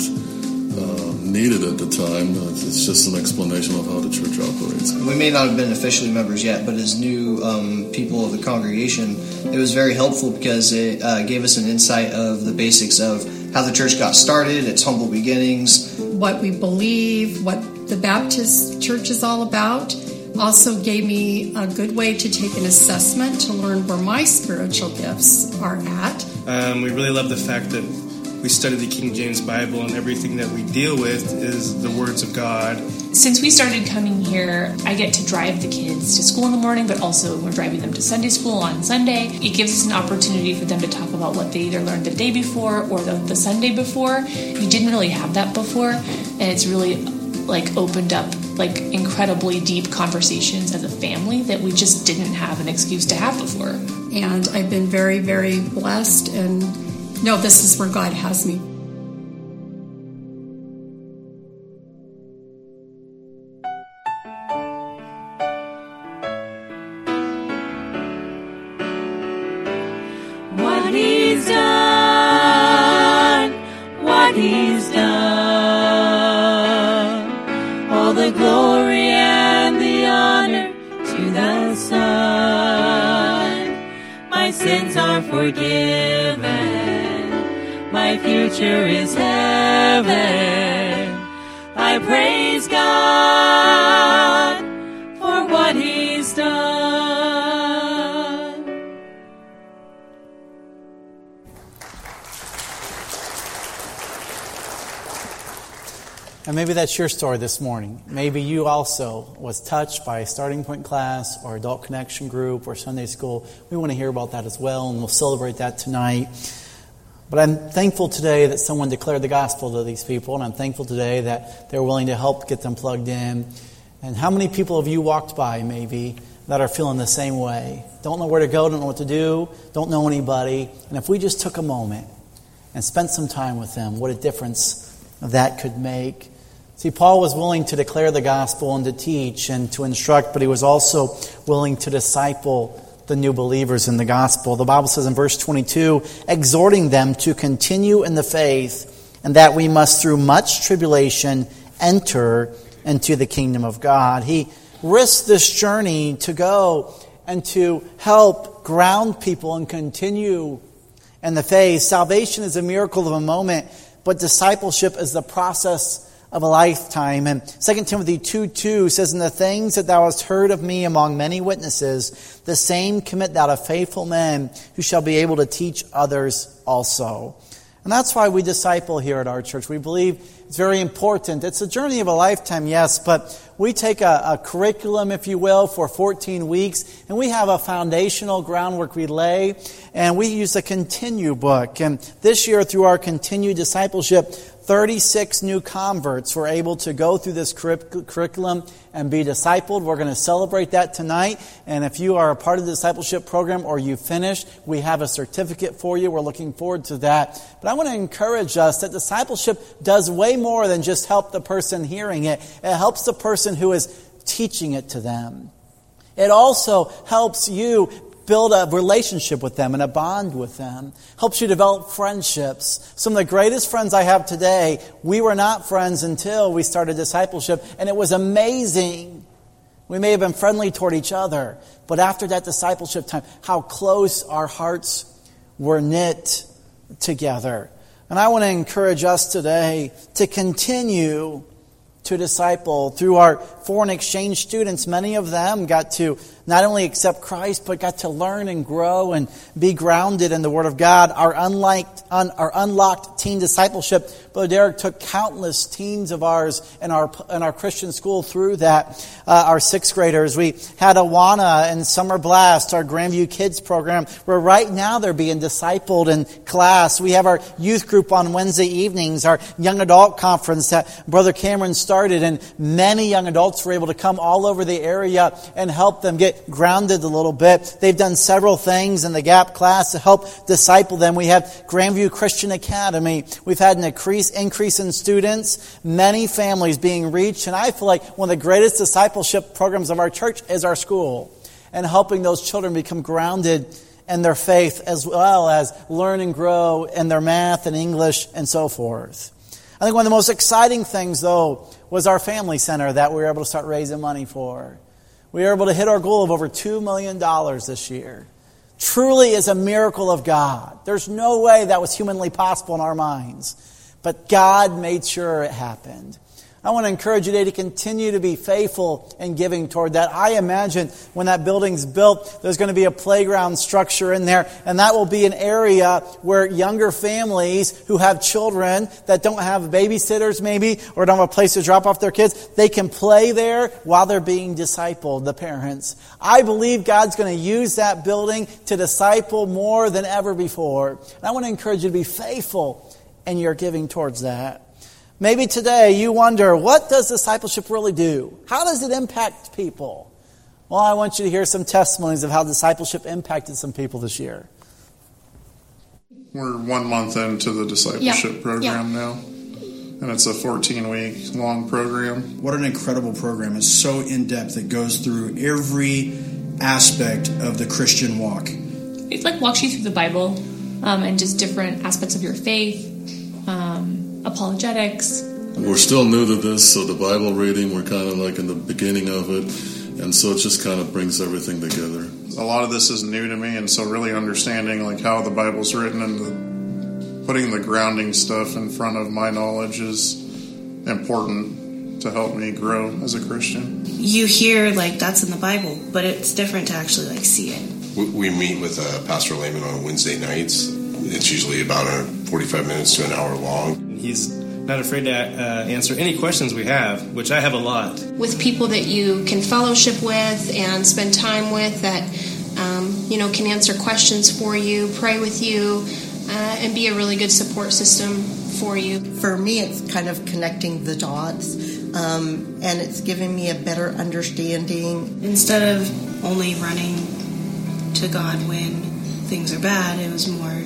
uh, needed at the time. It's just an explanation of how the church operates. We may not have been officially members yet, but as new um, people of the congregation, it was very helpful because it uh, gave us an insight of the basics of how the church got started, its humble beginnings, what we believe, what the Baptist church is all about. Also gave me a good way to take an assessment to learn where my spiritual gifts are at. Um, we really love the fact that we study the King James Bible and everything that we deal with is the words of God. Since we started coming here, I get to drive the kids to school in the morning, but also we're driving them to Sunday school on Sunday. It gives us an opportunity for them to talk about what they either learned the day before or the, the Sunday before. We didn't really have that before, and it's really like opened up like incredibly deep conversations as a family that we just didn't have an excuse to have before. And I've been very, very blessed and no, this is where God has me. That's your story this morning. Maybe you also was touched by a starting point class or adult connection group or Sunday school. We want to hear about that as well, and we'll celebrate that tonight. But I'm thankful today that someone declared the gospel to these people, and I'm thankful today that they're willing to help get them plugged in. And how many people have you walked by, maybe, that are feeling the same way? Don't know where to go, don't know what to do, don't know anybody. And if we just took a moment and spent some time with them, what a difference that could make. See, Paul was willing to declare the gospel and to teach and to instruct, but he was also willing to disciple the new believers in the gospel. The Bible says in verse 22 exhorting them to continue in the faith, and that we must, through much tribulation, enter into the kingdom of God. He risked this journey to go and to help ground people and continue in the faith. Salvation is a miracle of a moment, but discipleship is the process of a lifetime. And 2 Timothy 2 2 says, In the things that thou hast heard of me among many witnesses, the same commit thou to faithful men who shall be able to teach others also. And that's why we disciple here at our church. We believe it's very important. It's a journey of a lifetime, yes, but we take a, a, curriculum, if you will, for 14 weeks, and we have a foundational groundwork we lay, and we use a continue book. And this year, through our continued discipleship, 36 new converts were able to go through this curriculum and be discipled. We're going to celebrate that tonight. And if you are a part of the discipleship program or you finished, we have a certificate for you. We're looking forward to that. But I want to encourage us that discipleship does way more than just help the person hearing it. It helps the person who is teaching it to them. It also helps you build a relationship with them and a bond with them. Helps you develop friendships. Some of the greatest friends I have today, we were not friends until we started discipleship, and it was amazing. We may have been friendly toward each other, but after that discipleship time, how close our hearts were knit together. And I want to encourage us today to continue to disciple through our foreign exchange students. Many of them got to not only accept Christ, but got to learn and grow and be grounded in the Word of God. Our, unliked, un, our unlocked teen discipleship, Brother Derek took countless teens of ours in our, in our Christian school through that. Uh, our sixth graders, we had Awana and Summer Blast, our Grandview Kids program, where right now they're being discipled in class. We have our youth group on Wednesday evenings, our young adult conference that Brother Cameron started, and many young adults were able to come all over the area and help them get grounded a little bit. They've done several things in the GAP class to help disciple them. We have Grandview Christian Academy. We've had an increase, increase in students, many families being reached, and I feel like one of the greatest discipleship programs of our church is our school and helping those children become grounded in their faith as well as learn and grow in their math and English and so forth. I think one of the most exciting things, though, was our family center that we were able to start raising money for. We were able to hit our goal of over $2 million this year. Truly is a miracle of God. There's no way that was humanly possible in our minds. But God made sure it happened. I want to encourage you today to continue to be faithful in giving toward that. I imagine when that building's built, there's going to be a playground structure in there, and that will be an area where younger families who have children that don't have babysitters maybe, or don't have a place to drop off their kids, they can play there while they're being discipled, the parents. I believe God's going to use that building to disciple more than ever before. And I want to encourage you to be faithful in your giving towards that. Maybe today you wonder, what does discipleship really do? How does it impact people? Well, I want you to hear some testimonies of how discipleship impacted some people this year. We're one month into the discipleship Yeah. program Yeah. now, and it's a 14 week long program. What an incredible program. It's so in depth, it goes through every aspect of the Christian walk. It like walks you through the Bible um, and just different aspects of your faith, apologetics. We're still new to this, so the Bible reading, we're kind of like in the beginning of it, and so it just kind of brings everything together. A lot of this is new to me, and so really understanding like how the Bible's written and the, putting the grounding stuff in front of my knowledge is important to help me grow as a Christian. You hear like that's in the Bible, but it's different to actually like see it. We, we meet with uh, Pastor Lehman on Wednesday nights. It's usually about a 45 minutes to an hour long. He's not afraid to uh, answer any questions we have, which I have a lot. with people that you can fellowship with and spend time with that um, you know can answer questions for you, pray with you, uh, and be a really good support system for you. For me, it's kind of connecting the dots, um, and it's giving me a better understanding. Instead of only running to God when things are bad, it was more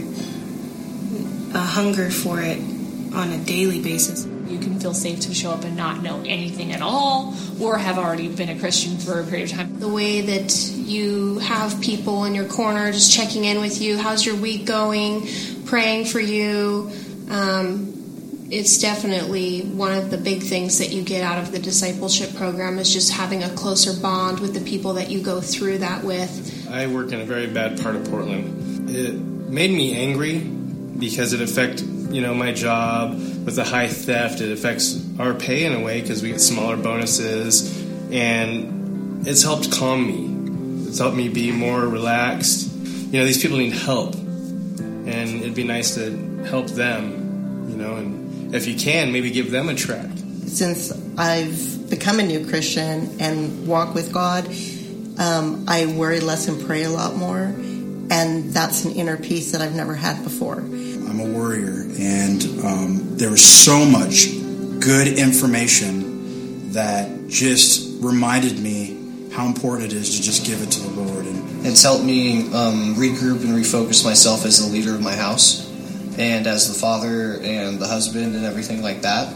a hunger for it on a daily basis. You can feel safe to show up and not know anything at all, or have already been a Christian for a period of time. The way that you have people in your corner just checking in with you, how's your week going, praying for you. Um, it's definitely one of the big things that you get out of the discipleship program is just having a closer bond with the people that you go through that with. I work in a very bad part of Portland. It made me angry because it affects, you know, my job with the high theft. It affects our pay in a way because we get smaller bonuses, and it's helped calm me. It's helped me be more relaxed. You know, these people need help, and it'd be nice to help them. You know, and if you can, maybe give them a track. Since I've become a new Christian and walk with God, um, I worry less and pray a lot more, and that's an inner peace that I've never had before. I'm a warrior, and um, there was so much good information that just reminded me how important it is to just give it to the Lord. And It's helped me um, regroup and refocus myself as the leader of my house and as the father and the husband and everything like that.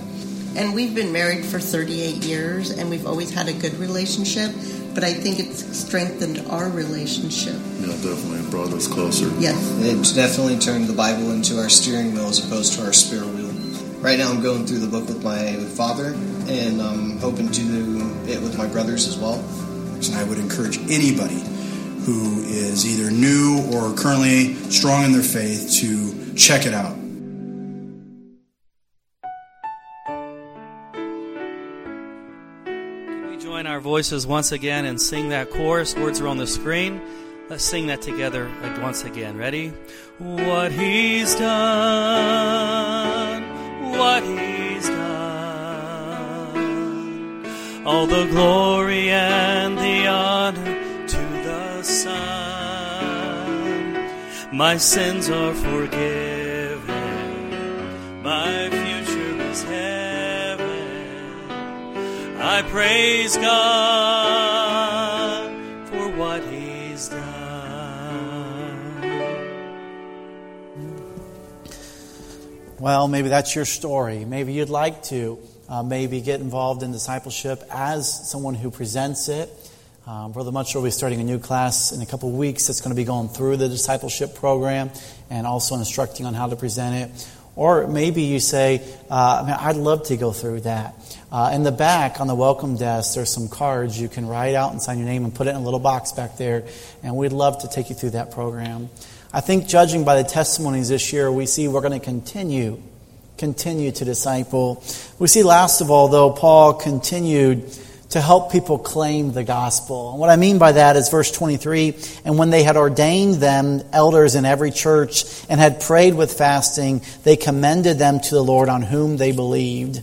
And we've been married for 38 years, and we've always had a good relationship, but I think it's strengthened our relationship. Yeah, definitely it brought us closer. Yes. It's definitely turned the Bible into our steering wheel as opposed to our spare wheel. Right now, I'm going through the book with my father, and I'm hoping to do it with my brothers as well. And I would encourage anybody who is either new or currently strong in their faith to check it out. Voices once again and sing that chorus? Words are on the screen. Let's sing that together once again. Ready? What he's done, what he's done. All the glory and the honor to the Son. My sins are forgiven. I praise God for what He's done. Well, maybe that's your story. Maybe you'd like to uh, maybe get involved in discipleship as someone who presents it. Um, Brother Much will be starting a new class in a couple of weeks that's going to be going through the discipleship program and also instructing on how to present it. Or maybe you say, uh, I mean, I'd love to go through that. Uh, in the back on the welcome desk, there's some cards you can write out and sign your name and put it in a little box back there. And we'd love to take you through that program. I think, judging by the testimonies this year, we see we're going to continue, continue to disciple. We see, last of all, though, Paul continued to help people claim the gospel. And what I mean by that is verse 23 and when they had ordained them elders in every church and had prayed with fasting, they commended them to the Lord on whom they believed.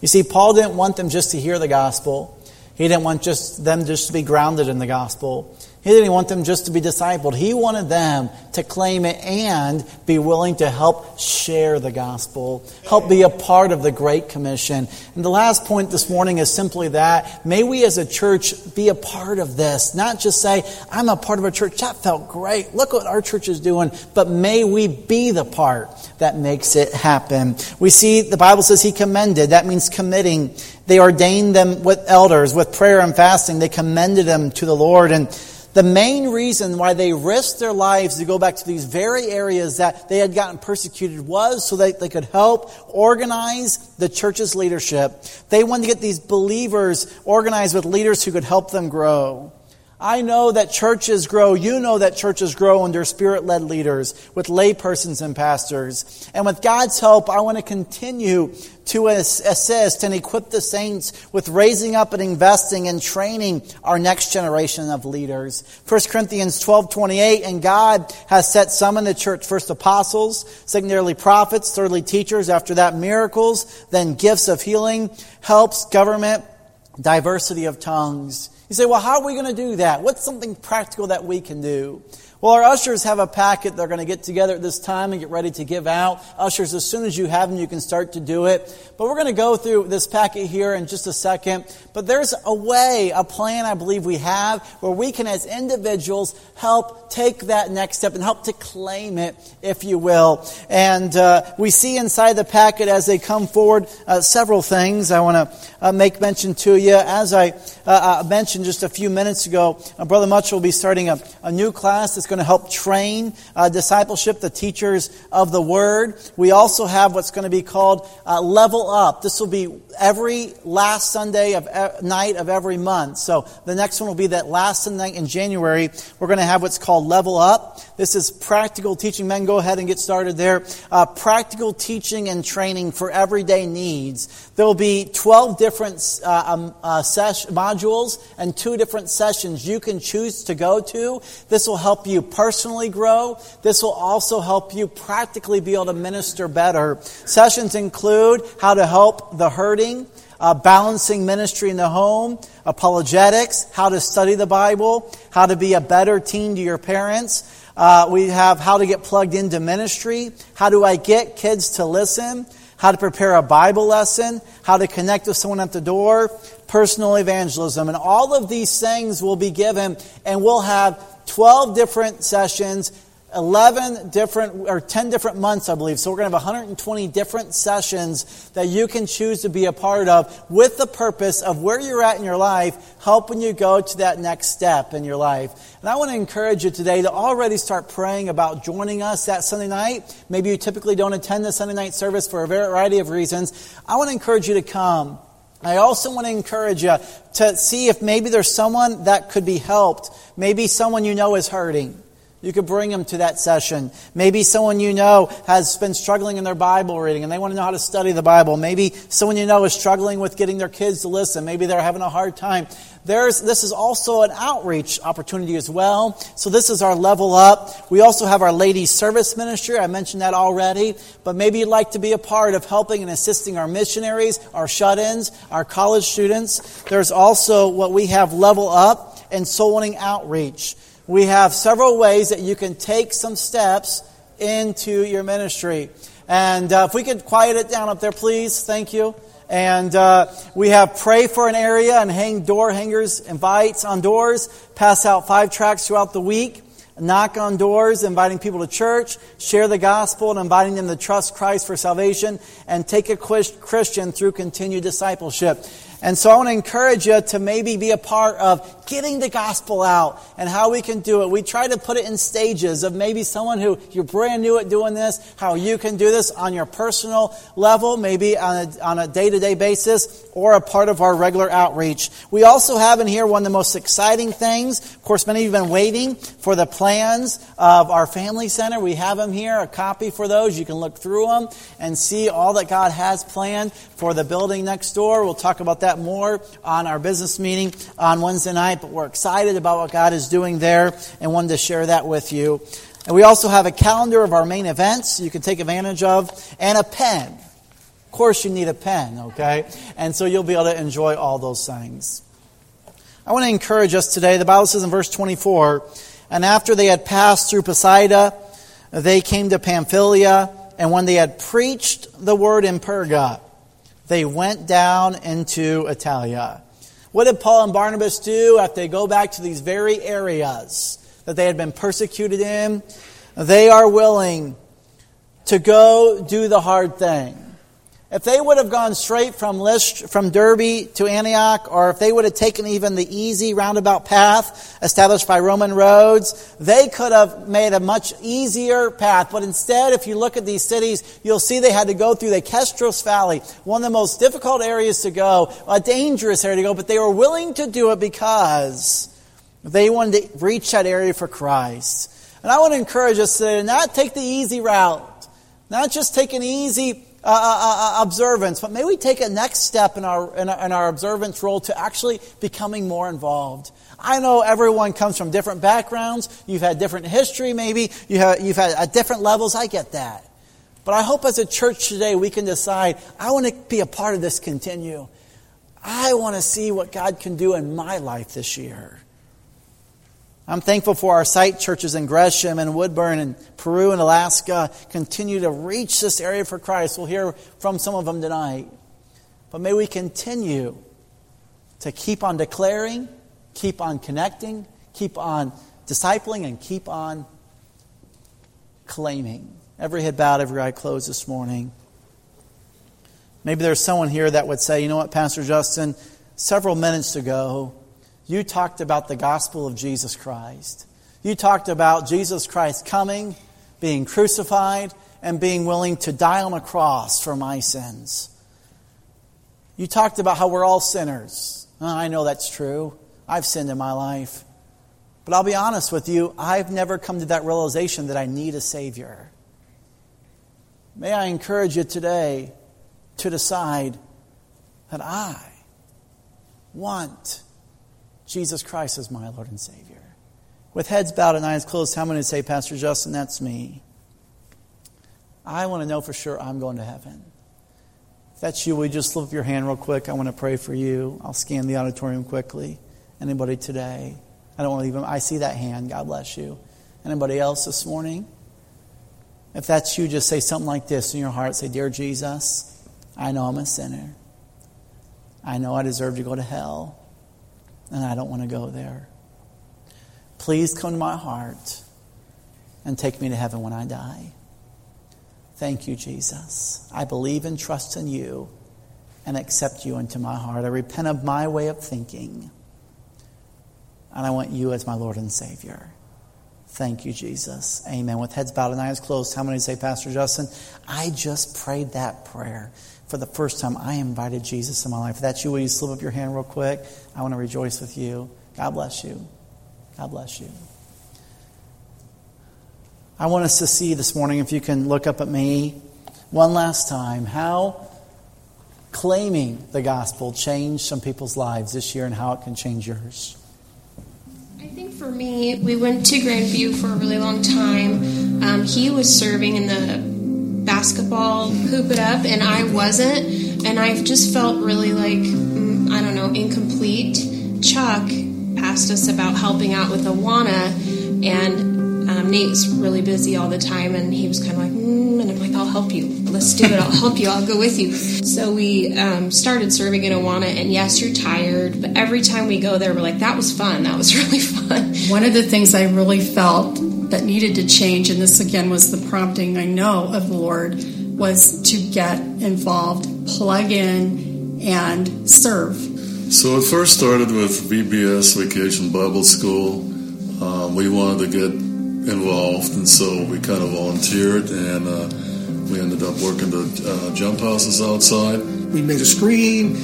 You see, Paul didn't want them just to hear the gospel. He didn't want just them just to be grounded in the gospel. He didn't want them just to be discipled. He wanted them to claim it and be willing to help share the gospel, help be a part of the Great Commission. And the last point this morning is simply that may we as a church be a part of this, not just say, I'm a part of a church. That felt great. Look what our church is doing. But may we be the part that makes it happen. We see the Bible says he commended. That means committing. They ordained them with elders, with prayer and fasting. They commended them to the Lord. And the main reason why they risked their lives to go back to these very areas that they had gotten persecuted was so that they could help organize the church's leadership. They wanted to get these believers organized with leaders who could help them grow. I know that churches grow. You know that churches grow under spirit led leaders with laypersons and pastors. And with God's help, I want to continue to assist and equip the saints with raising up and investing and training our next generation of leaders. 1 Corinthians 12 28, and God has set some in the church first apostles, secondarily prophets, thirdly teachers, after that miracles, then gifts of healing, helps, government, diversity of tongues. You say, well, how are we going to do that? What's something practical that we can do? Well, our ushers have a packet they're going to get together at this time and get ready to give out. Ushers, as soon as you have them, you can start to do it. But we're going to go through this packet here in just a second. But there's a way, a plan I believe we have where we can, as individuals, help take that next step and help to claim it, if you will. And uh, we see inside the packet as they come forward uh, several things I want to uh, make mention to you. As I uh, uh, mentioned just a few minutes ago, uh, Brother Much will be starting a, a new class that's going to help train uh, discipleship, the teachers of the Word. We also have what's going to be called uh, Level Up. This will be every last Sunday of uh, night of every month. So the next one will be that last Sunday in January. We're going to have what's called Level Up. This is practical teaching. Men, go ahead and get started there. Uh, practical teaching and training for everyday needs. There will be 12 different uh, um, uh, modules and two different sessions you can choose to go to. This will help you personally grow. This will also help you practically be able to minister better. Sessions include how to help the hurting, uh, balancing ministry in the home, apologetics, how to study the Bible, how to be a better teen to your parents. Uh, we have how to get plugged into ministry, how do I get kids to listen, how to prepare a Bible lesson, how to connect with someone at the door, personal evangelism. And all of these things will be given, and we'll have 12 different sessions 11 different or 10 different months, I believe. So we're going to have 120 different sessions that you can choose to be a part of with the purpose of where you're at in your life, helping you go to that next step in your life. And I want to encourage you today to already start praying about joining us that Sunday night. Maybe you typically don't attend the Sunday night service for a variety of reasons. I want to encourage you to come. I also want to encourage you to see if maybe there's someone that could be helped. Maybe someone you know is hurting. You could bring them to that session. Maybe someone you know has been struggling in their Bible reading and they want to know how to study the Bible. Maybe someone you know is struggling with getting their kids to listen. Maybe they're having a hard time. There's, this is also an outreach opportunity as well. So this is our level up. We also have our ladies service ministry. I mentioned that already. But maybe you'd like to be a part of helping and assisting our missionaries, our shut-ins, our college students. There's also what we have level up and soul winning outreach we have several ways that you can take some steps into your ministry. And uh, if we could quiet it down up there, please. Thank you. And uh, we have pray for an area and hang door hangers, invites on doors, pass out five tracks throughout the week. knock on doors, inviting people to church, share the gospel, and inviting them to trust Christ for salvation, and take a Christian through continued discipleship. And so I want to encourage you to maybe be a part of getting the gospel out and how we can do it. We try to put it in stages of maybe someone who you're brand new at doing this, how you can do this on your personal level, maybe on a, on a day-to-day basis, or a part of our regular outreach. We also have in here one of the most exciting things. Of course, many of you have been waiting for the plans of our family center. We have them here, a copy for those. You can look through them and see all that God has planned for the building next door. We'll talk about that more on our business meeting on Wednesday night, but we're excited about what God is doing there and wanted to share that with you. And we also have a calendar of our main events you can take advantage of and a pen. Of course, you need a pen, okay? And so you'll be able to enjoy all those things. I want to encourage us today. The Bible says in verse 24, and after they had passed through Pisidia, they came to Pamphylia, and when they had preached the word in Perga, they went down into Attalia. What did Paul and Barnabas do after they go back to these very areas that they had been persecuted in? They are willing to go do the hard thing. If they would have gone straight from List, from Derbe to Antioch, or if they would have taken even the easy roundabout path established by Roman roads, they could have made a much easier path. But instead, if you look at these cities, you'll see they had to go through the Kestros Valley, one of the most difficult areas to go, a dangerous area to go, but they were willing to do it because they wanted to reach that area for Christ. And I want to encourage us to not take the easy route, not just take an easy uh, uh, uh, observance, but may we take a next step in our, in our, in our observance role to actually becoming more involved. I know everyone comes from different backgrounds. You've had different history, maybe. You have, you've had at different levels. I get that. But I hope as a church today we can decide, I want to be a part of this continue. I want to see what God can do in my life this year. I'm thankful for our site churches in Gresham and Woodburn and Peru and Alaska continue to reach this area for Christ. We'll hear from some of them tonight. But may we continue to keep on declaring, keep on connecting, keep on discipling, and keep on claiming. Every head bowed, every eye closed this morning. Maybe there's someone here that would say, you know what, Pastor Justin, several minutes ago, you talked about the gospel of Jesus Christ. You talked about Jesus Christ coming, being crucified, and being willing to die on a cross for my sins. You talked about how we're all sinners. I know that's true. I've sinned in my life. But I'll be honest with you, I've never come to that realization that I need a Savior. May I encourage you today to decide that I want Jesus Christ is my Lord and Savior. With heads bowed and eyes closed, how many say, Pastor Justin, that's me? I want to know for sure I'm going to heaven. If that's you, will you just lift your hand real quick? I want to pray for you. I'll scan the auditorium quickly. Anybody today? I don't want to leave them. I see that hand. God bless you. Anybody else this morning? If that's you, just say something like this in your heart. Say, Dear Jesus, I know I'm a sinner. I know I deserve to go to hell and I don't want to go there. Please come to my heart and take me to heaven when I die. Thank you, Jesus. I believe and trust in you and accept you into my heart. I repent of my way of thinking, and I want you as my Lord and Savior. Thank you, Jesus. Amen. With heads bowed and eyes closed, how many say, Pastor Justin, I just prayed that prayer for the first time, I invited Jesus in my life. If that's you, will you slip up your hand real quick? I want to rejoice with you. God bless you. God bless you. I want us to see this morning, if you can look up at me one last time, how claiming the gospel changed some people's lives this year and how it can change yours. I think for me, we went to Grandview for a really long time. Um, he was serving in the basketball hoop it up and I wasn't and I just felt really like mm, I don't know incomplete Chuck asked us about helping out with Awana and um, Nate's really busy all the time, and he was kind of like, mm, and I'm like, I'll help you. Let's do it. I'll help you. I'll go with you. So we um, started serving in Awana, and yes, you're tired, but every time we go there, we're like, that was fun. That was <laughs> really fun. One of the things I really felt that needed to change, and this again was the prompting I know of the Lord, was to get involved, plug in, and serve. So it first started with VBS Vacation Bible School. Um, we wanted to get involved, and so we kind of volunteered, and uh, we ended up working the uh, jump houses outside. We made a screen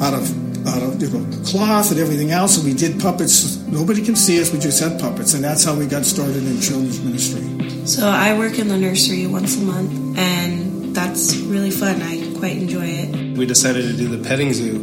out of out of you know, cloth and everything else, and we did puppets. Nobody can see us; we just had puppets, and that's how we got started in children's ministry. So I work in the nursery once a month, and that's really fun. I quite enjoy it. We decided to do the petting zoo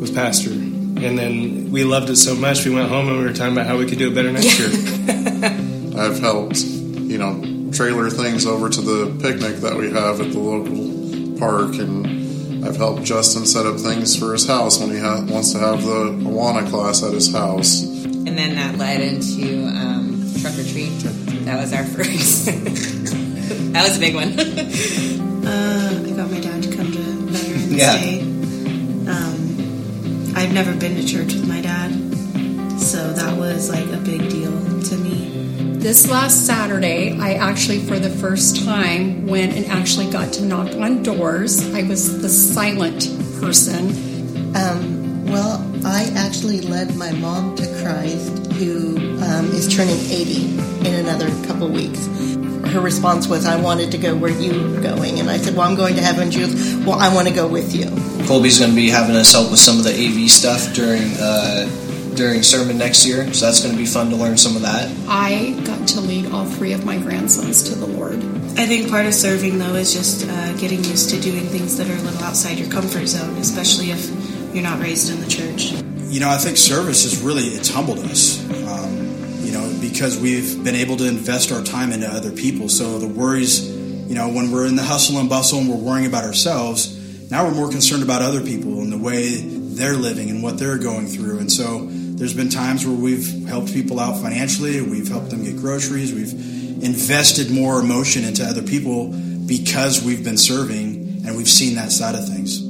with Pastor, and then we loved it so much we went home and we were talking about how we could do it better next year. <laughs> I've helped, you know, trailer things over to the picnic that we have at the local park, and I've helped Justin set up things for his house when he ha- wants to have the Awana class at his house. And then that led into um, Truck or Treat. That was our <laughs> first. that was a big one. <laughs> uh, I got my dad to come to Veterans Yeah. Day. Um, I've never been to church with my dad, so that was like a big deal to me. This last Saturday, I actually, for the first time, went and actually got to knock on doors. I was the silent person. Um, well, I actually led my mom to Christ, who um, is turning 80 in another couple weeks. Her response was, I wanted to go where you were going. And I said, Well, I'm going to heaven. She goes, Well, I want to go with you. Colby's going to be having us help with some of the AV stuff during uh, during sermon next year, so that's going to be fun to learn some of that. I got to lead all three of my grandsons to the Lord. I think part of serving, though, is just uh, getting used to doing things that are a little outside your comfort zone, especially if you're not raised in the church. You know, I think service has really it's humbled us. Um, you know, because we've been able to invest our time into other people. So the worries, you know, when we're in the hustle and bustle and we're worrying about ourselves, now we're more concerned about other people and the way they're living and what they're going through. And so there's been times where we've helped people out financially, we've helped them get groceries, we've invested more emotion into other people because we've been serving and we've seen that side of things.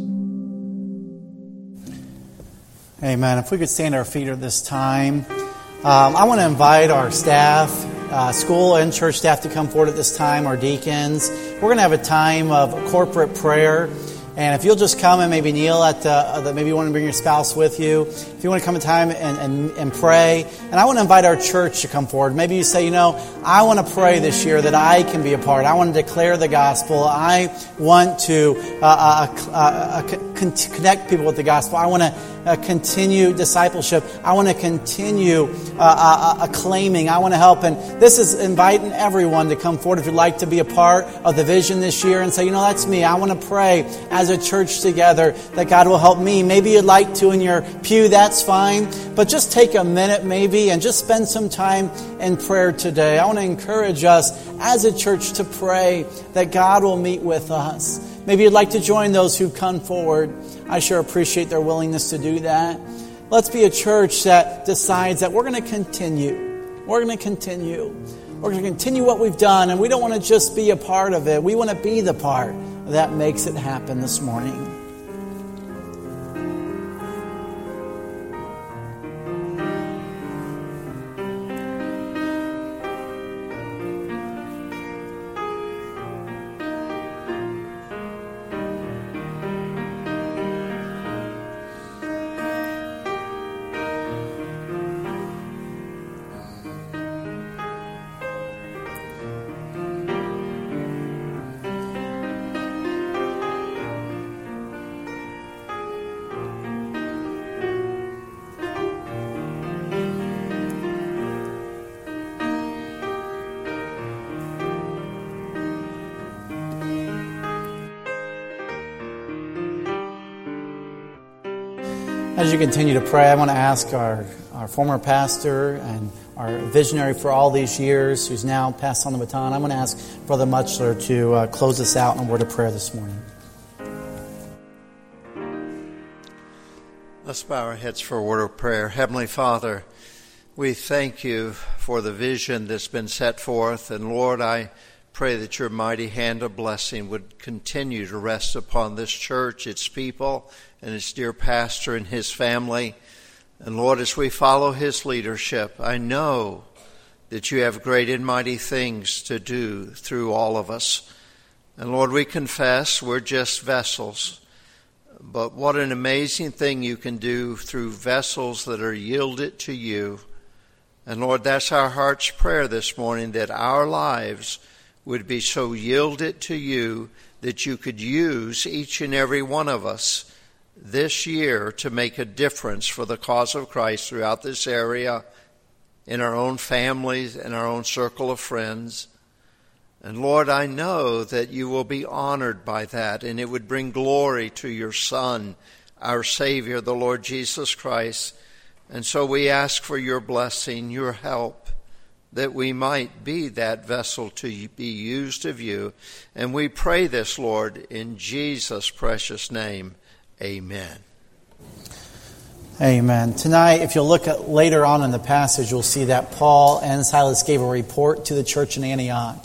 Amen. If we could stand our feet at this time, um, I want to invite our staff, uh, school and church staff, to come forward at this time, our deacons. We're going to have a time of corporate prayer. And if you'll just come and maybe kneel at the, the maybe you want to bring your spouse with you. If you want to come in time and, and, and pray. And I want to invite our church to come forward. Maybe you say, you know, I want to pray this year that I can be a part. I want to declare the gospel. I want to uh, uh, uh, uh, con- connect people with the gospel. I want to uh, continue discipleship. I want to continue uh, uh, uh, claiming. I want to help. And this is inviting everyone to come forward if you'd like to be a part of the vision this year and say, you know, that's me. I want to pray as a church together that God will help me. Maybe you'd like to in your pew, that's fine. But just take a minute maybe and just spend some time in prayer today. I want to encourage us as a church to pray that God will meet with us. Maybe you'd like to join those who've come forward. I sure appreciate their willingness to do that. Let's be a church that decides that we're going to continue. We're going to continue. We're going to continue what we've done, and we don't want to just be a part of it. We want to be the part that makes it happen this morning. You continue to pray, I want to ask our, our former pastor and our visionary for all these years, who's now passed on the baton, I want to ask Brother Muchler to uh, close us out in a word of prayer this morning. Let's bow our heads for a word of prayer. Heavenly Father, We thank you for the vision that's been set forth. And Lord, I pray that your mighty hand of blessing would continue to rest upon this church, its people, and its dear pastor and his family. And Lord, as we follow his leadership, I know that you have great and mighty things to do through all of us. And Lord, we confess we're just vessels. But what an amazing thing you can do through vessels that are yielded to you. And Lord, that's our heart's prayer this morning that our lives would be so yielded to you that you could use each and every one of us this year to make a difference for the cause of Christ throughout this area, in our own families, in our own circle of friends. And Lord, I know that you will be honored by that, and it would bring glory to your Son, our Savior, the Lord Jesus Christ. And so we ask for your blessing, your help, that we might be that vessel to be used of you. And we pray this, Lord, in Jesus' precious name. Amen. Amen. Tonight, if you'll look at later on in the passage, you'll see that Paul and Silas gave a report to the church in Antioch.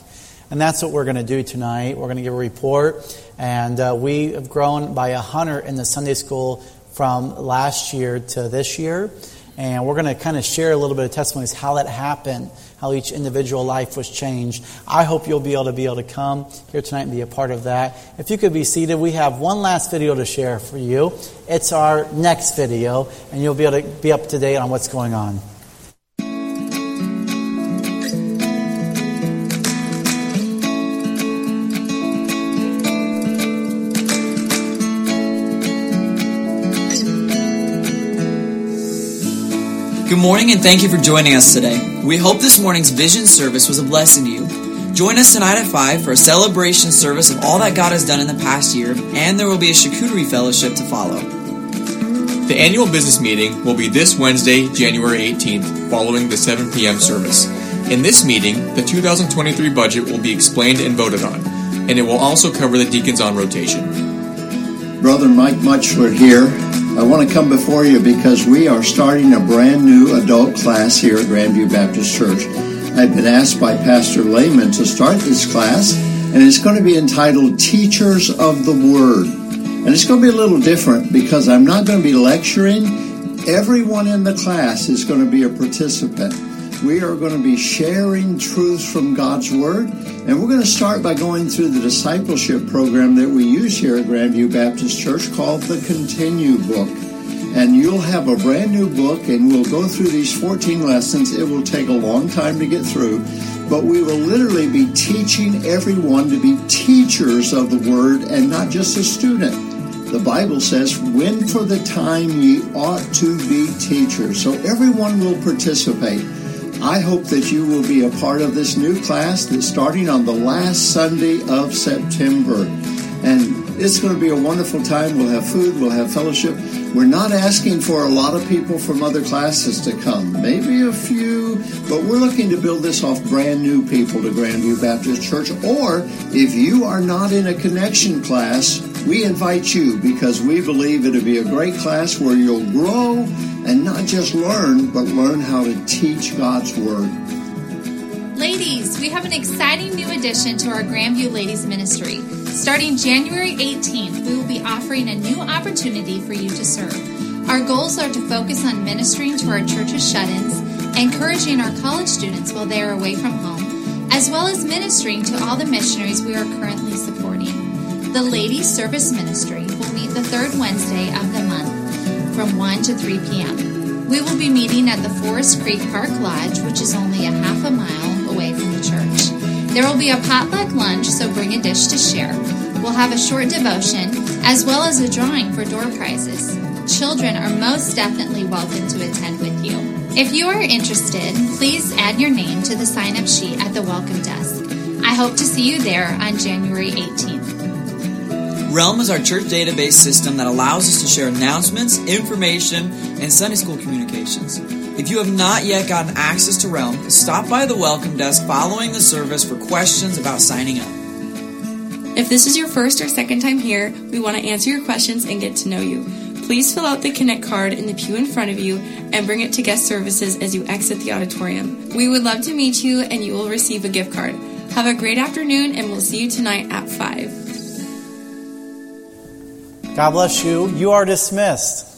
And that's what we're going to do tonight. We're going to give a report. And uh, we have grown by a hundred in the Sunday school from last year to this year. And we're going to kind of share a little bit of testimonies how that happened, how each individual life was changed. I hope you'll be able to be able to come here tonight and be a part of that. If you could be seated, we have one last video to share for you. It's our next video, and you'll be able to be up to date on what's going on. Good morning and thank you for joining us today. We hope this morning's vision service was a blessing to you. Join us tonight at 5 for a celebration service of all that God has done in the past year, and there will be a charcuterie fellowship to follow. The annual business meeting will be this Wednesday, January 18th, following the 7 p.m. service. In this meeting, the 2023 budget will be explained and voted on, and it will also cover the deacons on rotation. Brother Mike Muchler here. I want to come before you because we are starting a brand new adult class here at Grandview Baptist Church. I've been asked by Pastor Lehman to start this class, and it's going to be entitled Teachers of the Word. And it's going to be a little different because I'm not going to be lecturing. Everyone in the class is going to be a participant. We are going to be sharing truths from God's Word, and we're going to start by going through the discipleship program that we use here at Grandview Baptist Church called the Continue Book. And you'll have a brand new book, and we'll go through these 14 lessons. It will take a long time to get through, but we will literally be teaching everyone to be teachers of the Word and not just a student. The Bible says, When for the time ye ought to be teachers. So everyone will participate. I hope that you will be a part of this new class that's starting on the last Sunday of September. And it's going to be a wonderful time. We'll have food, we'll have fellowship. We're not asking for a lot of people from other classes to come, maybe a few, but we're looking to build this off brand new people to Grandview Baptist Church. Or if you are not in a connection class, we invite you because we believe it'll be a great class where you'll grow and not just learn, but learn how to teach God's Word. We have an exciting new addition to our Grandview Ladies Ministry. Starting January 18th, we will be offering a new opportunity for you to serve. Our goals are to focus on ministering to our church's shut ins, encouraging our college students while they are away from home, as well as ministering to all the missionaries we are currently supporting. The Ladies Service Ministry will meet the third Wednesday of the month from 1 to 3 p.m. We will be meeting at the Forest Creek Park Lodge, which is only a half a mile away from the church. There will be a potluck lunch, so bring a dish to share. We'll have a short devotion, as well as a drawing for door prizes. Children are most definitely welcome to attend with you. If you are interested, please add your name to the sign up sheet at the welcome desk. I hope to see you there on January 18th. Realm is our church database system that allows us to share announcements, information, and Sunday school communications. If you have not yet gotten access to Realm, stop by the welcome desk following the service for questions about signing up. If this is your first or second time here, we want to answer your questions and get to know you. Please fill out the Connect card in the pew in front of you and bring it to guest services as you exit the auditorium. We would love to meet you and you will receive a gift card. Have a great afternoon and we'll see you tonight at 5. God bless you. You are dismissed.